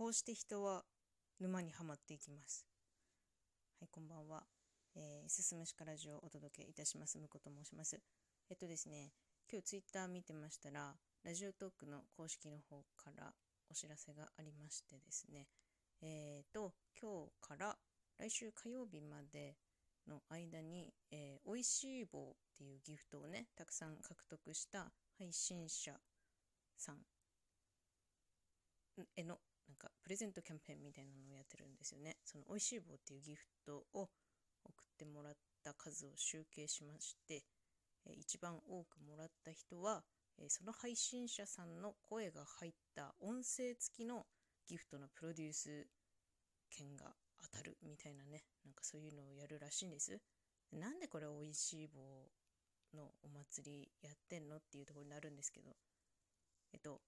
こうして人は沼にはまっていきます。はい、こんばんは。えー、すすむしかラジオをお届けいたします。むこと申します。えっとですね、今日ツイッター見てましたら、ラジオトークの公式の方からお知らせがありましてですね、えっ、ー、と、今日から来週火曜日までの間に、えー、おいしい棒っていうギフトをね、たくさん獲得した配信者さんへのなんかプレゼントキャンペーンみたいなのをやってるんですよね。そのおいしい棒っていうギフトを送ってもらった数を集計しまして、え一番多くもらった人は、えその配信者さんの声が入った音声付きのギフトのプロデュース権が当たるみたいなね、なんかそういうのをやるらしいんです。なんでこれおいしい棒のお祭りやってんのっていうところになるんですけど、えっと、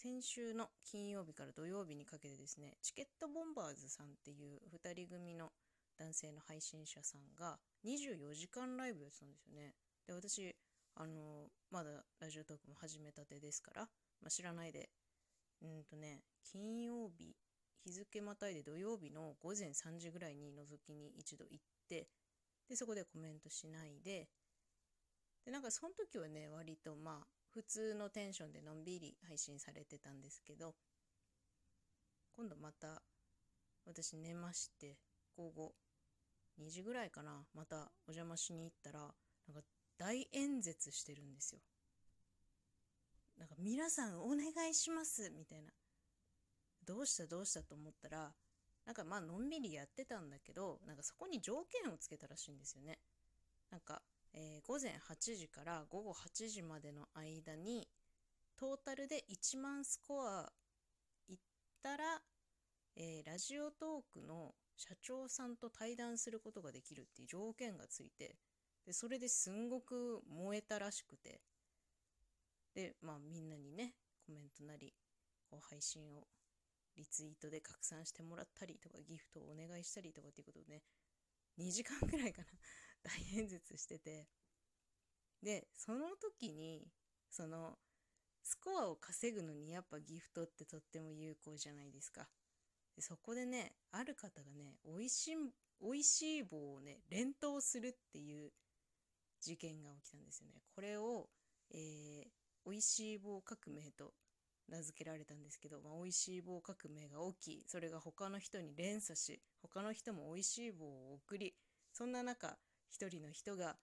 先週の金曜日から土曜日にかけてですね、チケットボンバーズさんっていう2人組の男性の配信者さんが24時間ライブやってたんですよね。で、私、あの、まだラジオトークも始めたてですから、まあ、知らないで、うんとね、金曜日、日付またいで土曜日の午前3時ぐらいに覗きに一度行って、で、そこでコメントしないで、で、なんかその時はね、割とまあ、普通のテンションでのんびり配信されてたんですけど、今度また私寝まして、午後2時ぐらいかな、またお邪魔しに行ったら、なんか大演説してるんですよ。なんか皆さんお願いしますみたいな。どうしたどうしたと思ったら、なんかまあのんびりやってたんだけど、なんかそこに条件をつけたらしいんですよね。なんか、えー、午前8時から午後8時までの間に、トータルで1万スコアいったら、えー、ラジオトークの社長さんと対談することができるっていう条件がついて、で、それですんごく燃えたらしくて、で、まあみんなにね、コメントなり、こ配信をリツイートで拡散してもらったりとか、ギフトをお願いしたりとかっていうことをね、2時間くらいかな大演説してて、で、その時に、その、スコアを稼ぐのにやっぱギフトってとっても有効じゃないですか。でそこでね、ある方がね、美味しい、美味しい棒をね、連投するっていう事件が起きたんですよね。これを、えー、美味しい棒革命と名付けられたんですけど、まあ、美味しい棒革命が起き、それが他の人に連鎖し、他の人も美味しい棒を送り、そんな中、一人の人が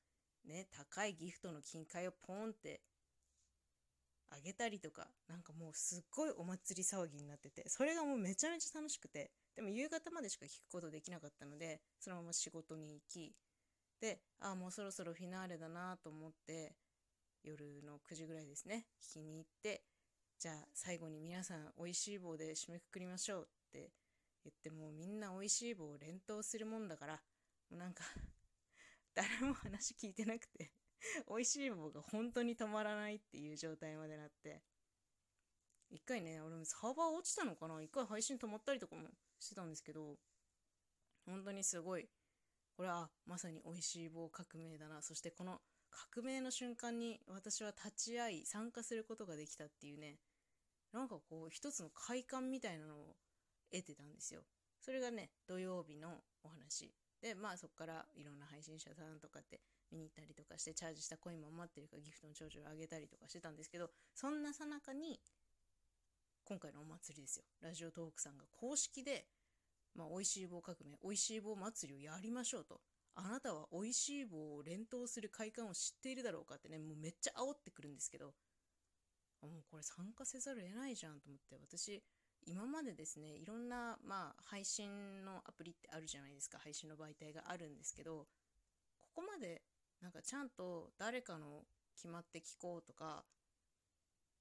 ね、高いギフトの金塊をポンってあげたりとか、なんかもうすっごいお祭り騒ぎになってて、それがもうめちゃめちゃ楽しくて、でも夕方までしか聞くことできなかったので、そのまま仕事に行き、で、ああ、もうそろそろフィナーレだなと思って、夜の9時ぐらいですね、聞きに行って、じゃあ最後に皆さん美味しい棒で締めくくりましょうって言ってもうみんな美味しい棒を連投するもんだから、もうなんか誰も話聞いてなくて 美味しい棒が本当に止まらないっていう状態までなって、一回ね、俺もサーバー落ちたのかな？一回配信止まったりとかもしてたんですけど、本当にすごい、これはまさに美味しい棒革命だな。そしてこの革命の瞬間に私は立ち会い参加することができたっていうね、なんかこう一つの快感みたいなのを得てたんですよ。それがね、土曜日のお話。で、まあそこからいろんな配信者さんとかって見に行ったりとかしてチャージしたコインも待ってるからギフトの長寿をあげたりとかしてたんですけど、そんなさなかに今回のお祭りですよ。ラジオトークさんが公式で、まあ、美味しい棒革命、美味しい棒祭りをやりましょうと。あなたは美味しい棒を連投する快感を知っているだろうかってね、もうめっちゃ煽ってくるんですけど、もうこれ参加せざるを得ないじゃんと思って、私、今までですね、いろんな、まあ、配信のアプリってあるじゃないですか。配信の媒体があるんですけど、ここまで、なんかちゃんと誰かの決まって聞こうとか、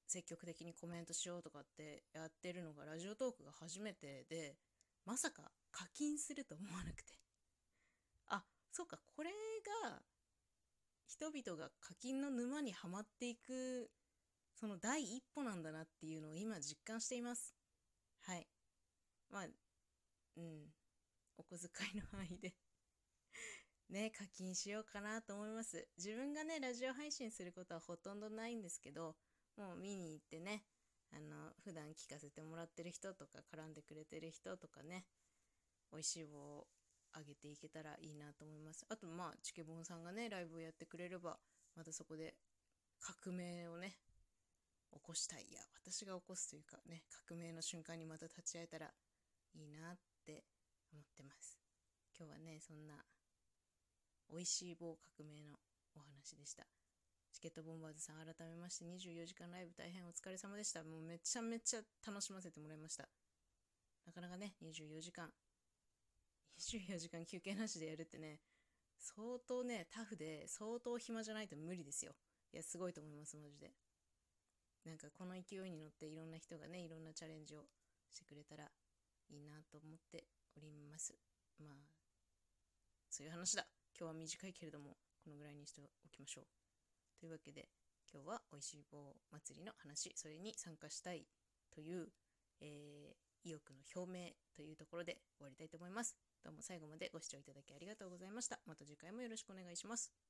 積極的にコメントしようとかってやってるのがラジオトークが初めてで、まさか課金すると思わなくてあ。そうか、これが人々が課金の沼にはまっていくその第一歩なんだなっていうのを今実感しています。はい。まあ、うん。お小遣いの範囲でね、課金しようかなと思います。自分がね、ラジオ配信することはほとんどないんですけど、もう見に行ってね、あの、普段聞かせてもらってる人とか絡んでくれてる人とかね美味しい棒をあげていけたらいいなと思いますあとまあチケボンさんがねライブをやってくれればまたそこで革命をね起こしたいいや私が起こすというかね革命の瞬間にまた立ち会えたらいいなって思ってます。今日はねそんな美味しい棒革命のお話でした。チケットボンバーズさん改めまして24時間ライブ大変お疲れ様でした。もうめちゃめちゃ楽しませてもらいました。なかなかね24時間24時間休憩なしでやるってね相当ねタフで相当暇じゃないと無理ですよ。いやすごいと思いますマジで。なんかこの勢いに乗っていろんな人がねいろんなチャレンジをしてくれたらいいなと思っております。まあそういう話だ。今日は短いけれどもこのぐらいにしておきましょう。というわけで今日はおいしい棒祭りの話それに参加したいという、えー、意欲の表明というところで終わりたいと思います。どうも最後までご視聴いただきありがとうございました。また次回もよろしくお願いします。